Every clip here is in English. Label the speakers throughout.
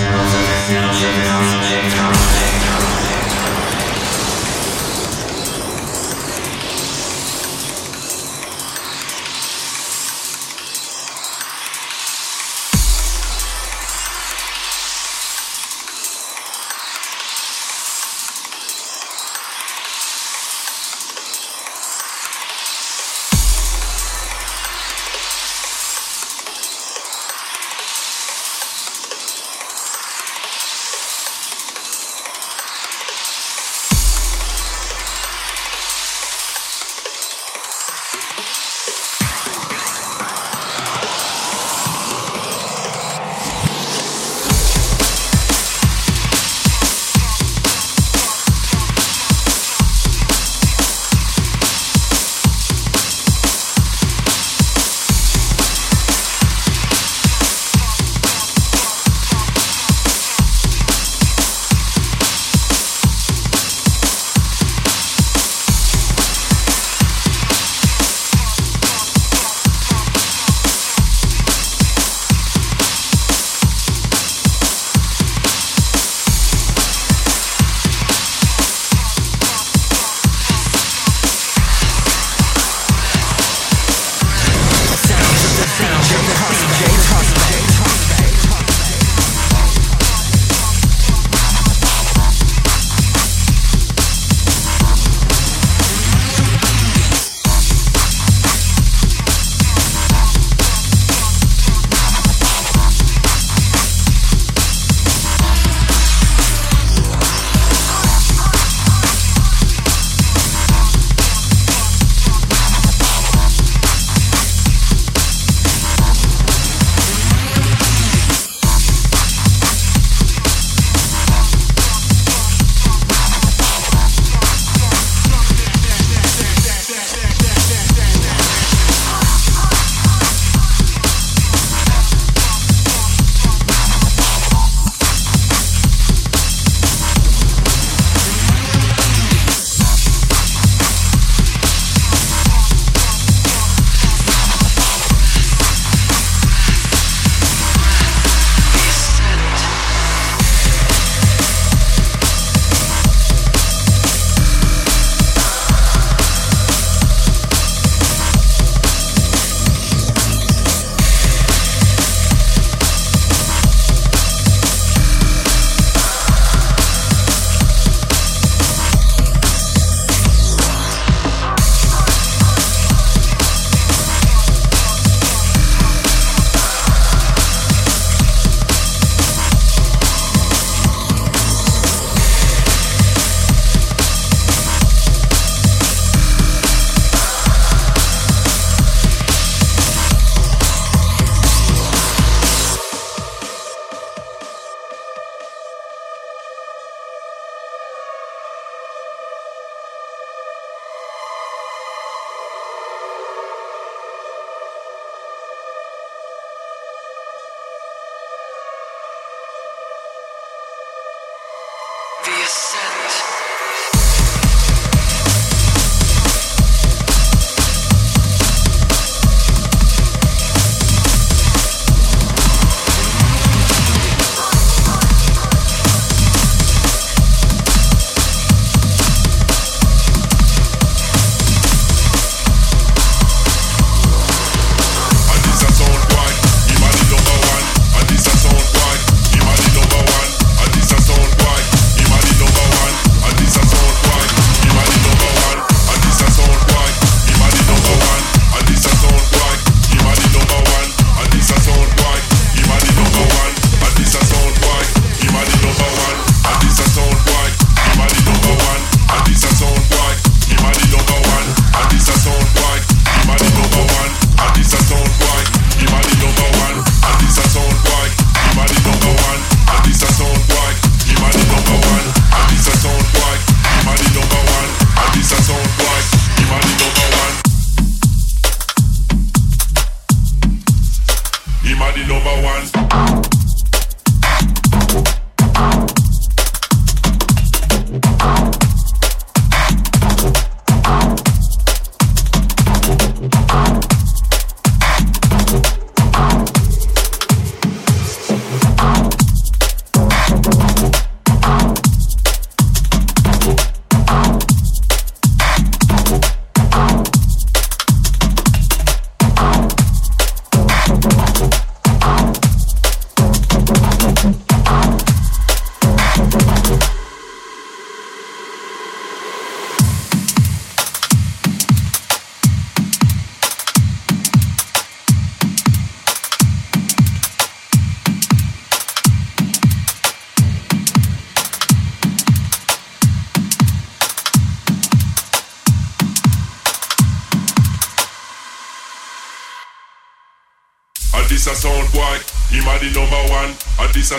Speaker 1: Nos vemos en el.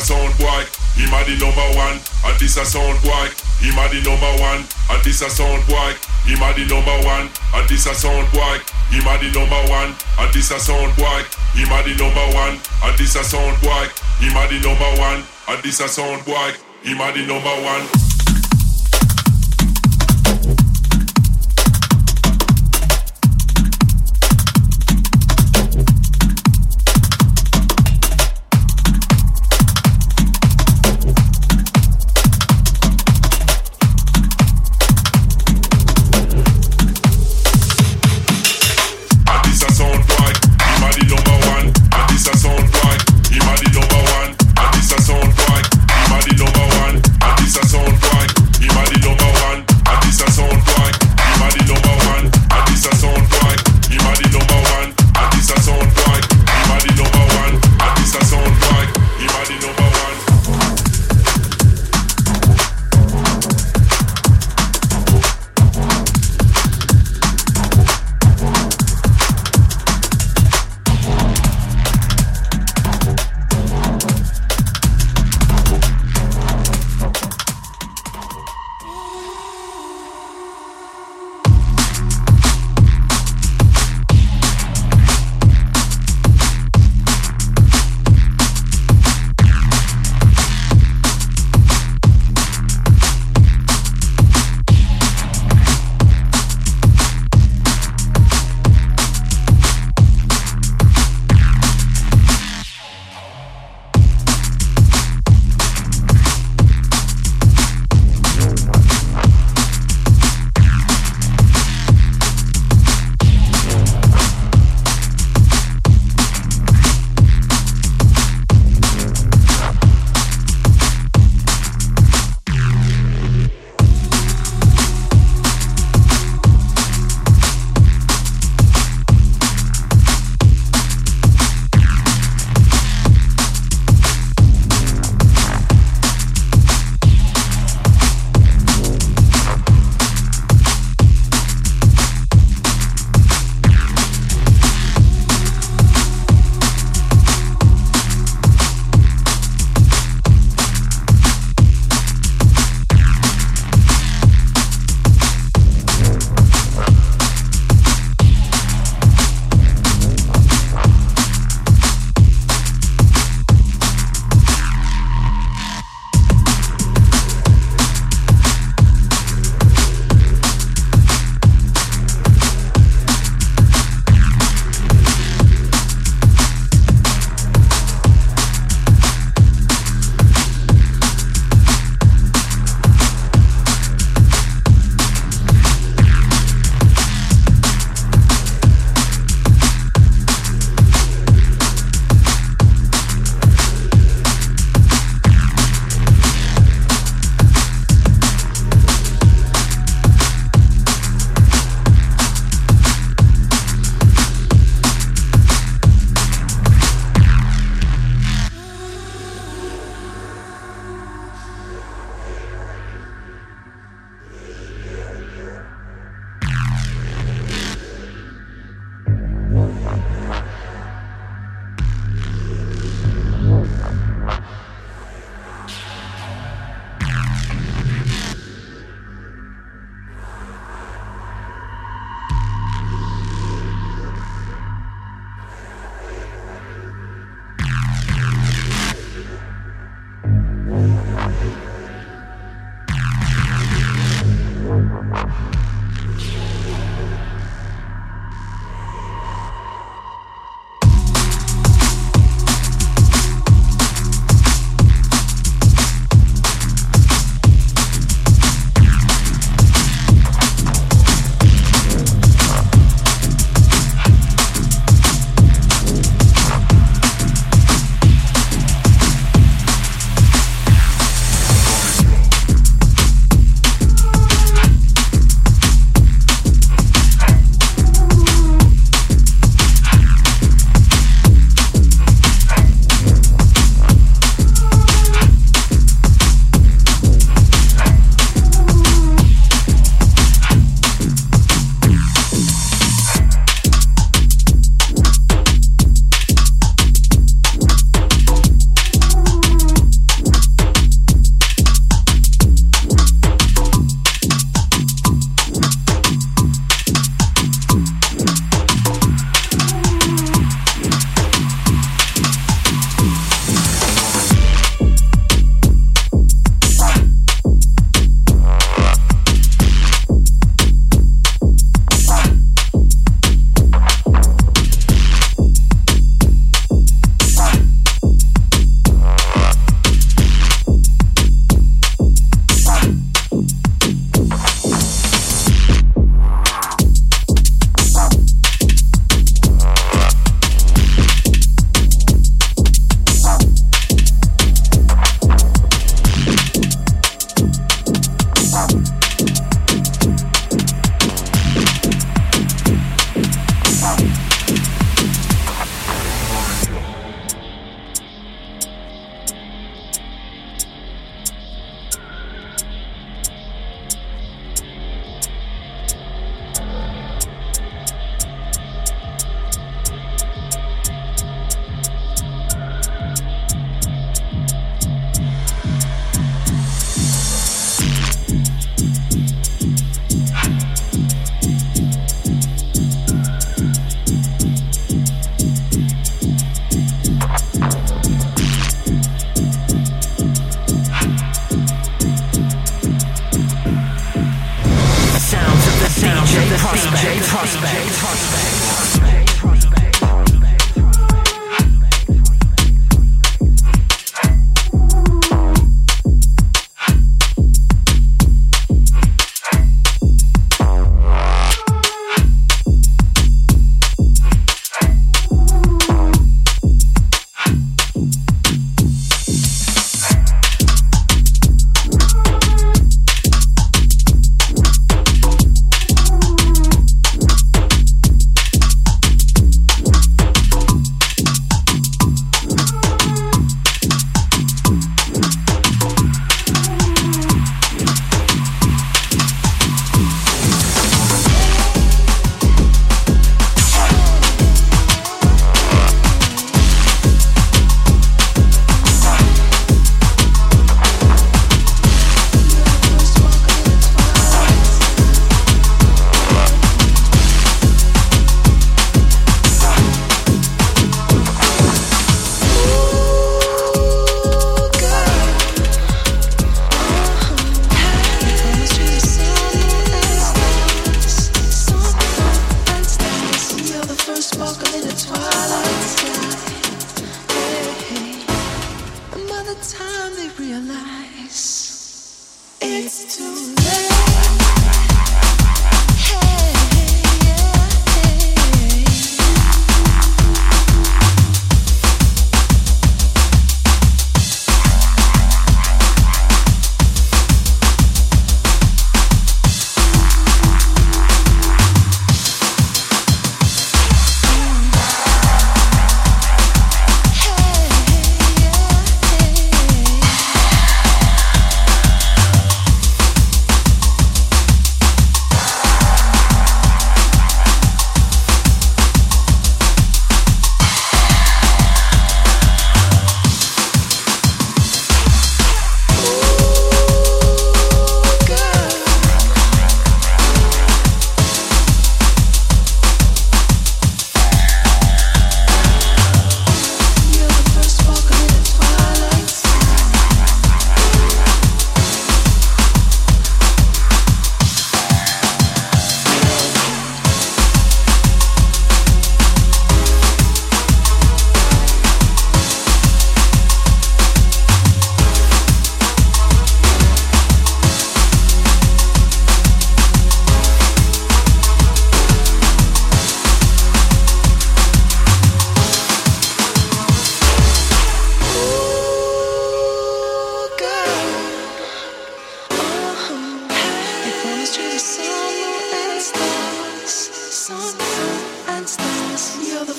Speaker 1: A sound boy. The number one. And this a sound boy. Him a the number one. And this a sound boy. The number one. And this a sound boy. The number one. And this a sound boy. The number one. And this a sound boy. The number one. And this a sound boy. The number one.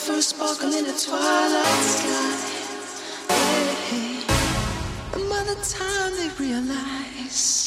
Speaker 1: first sparkle in the twilight sky. Hey, by the
Speaker 2: time they realize.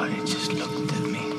Speaker 2: Everybody just
Speaker 3: looked at me.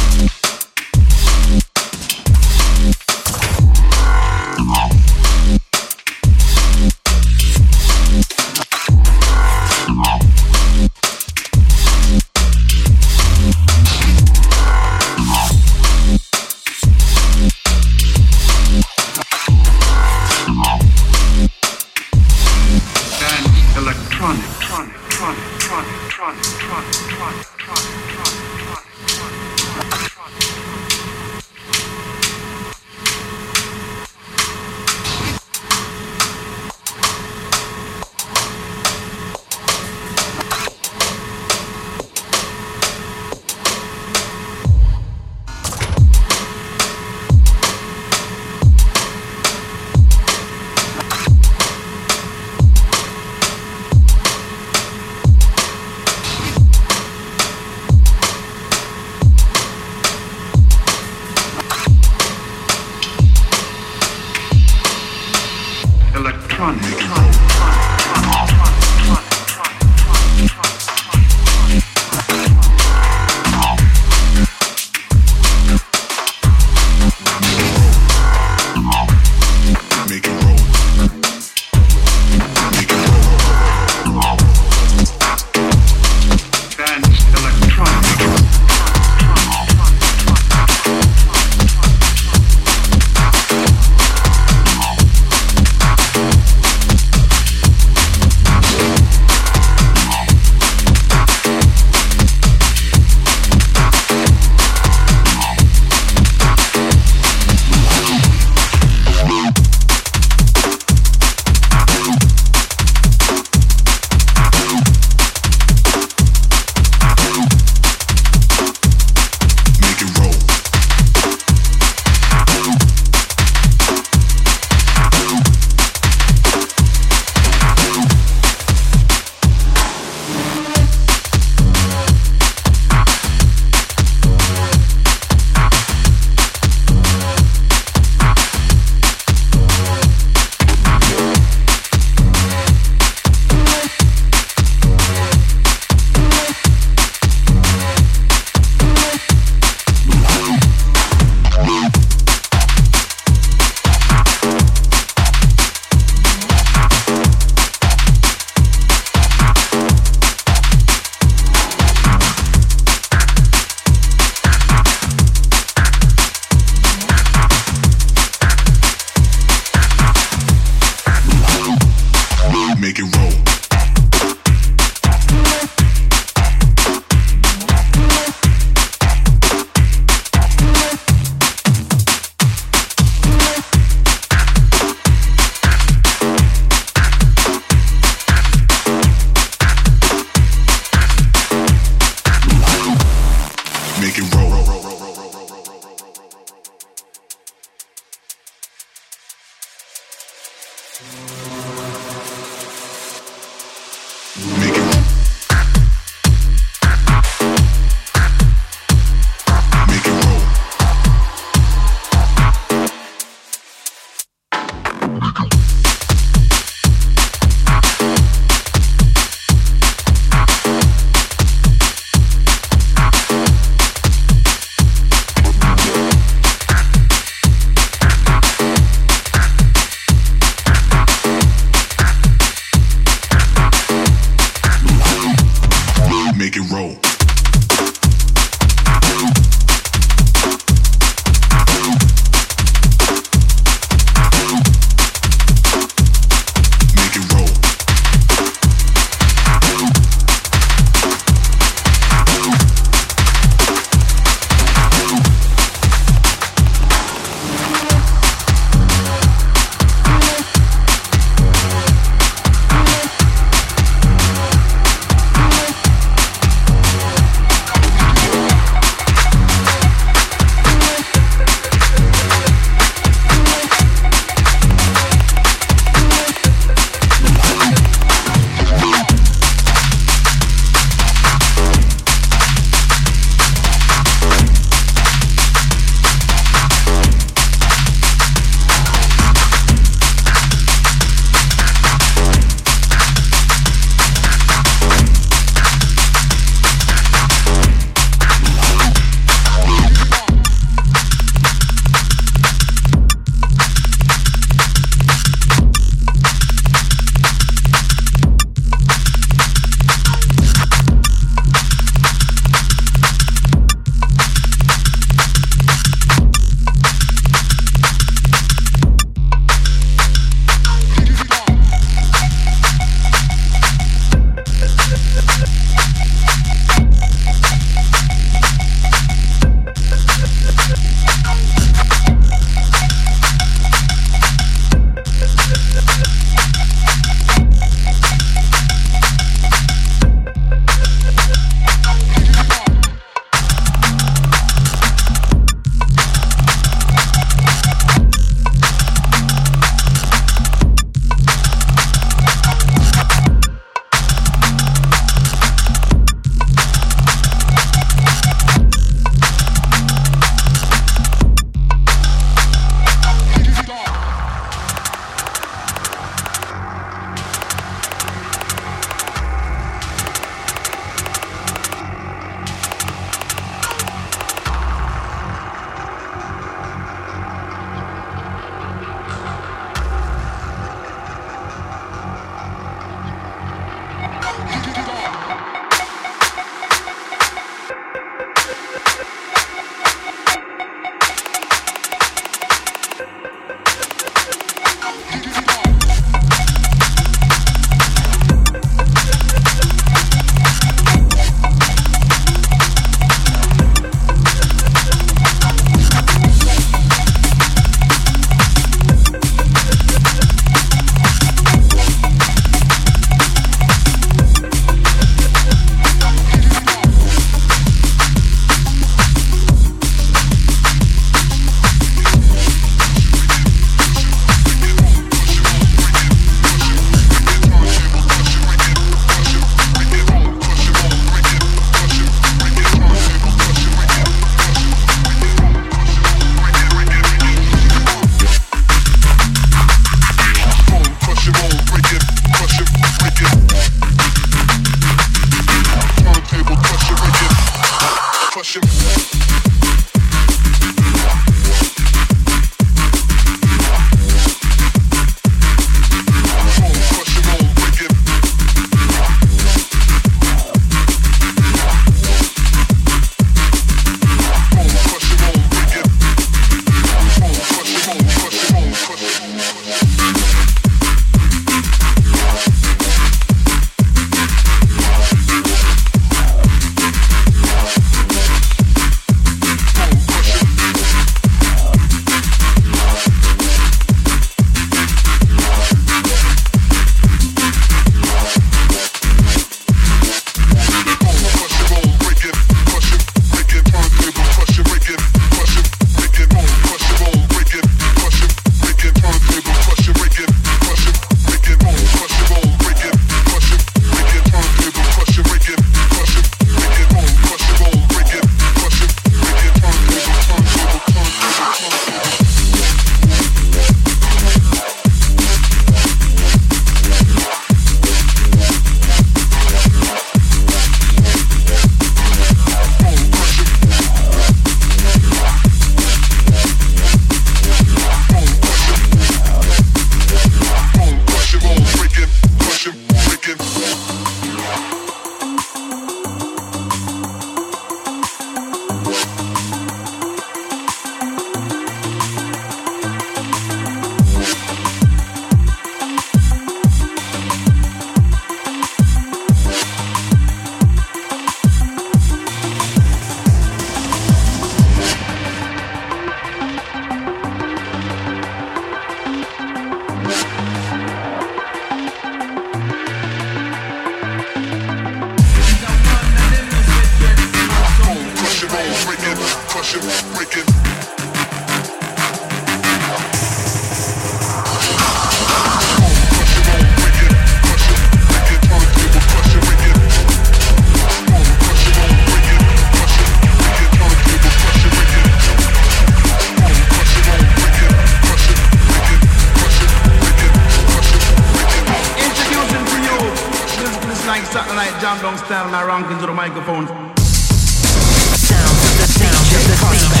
Speaker 3: I rank into the microphone.
Speaker 2: Sounds of the sounds of the DJ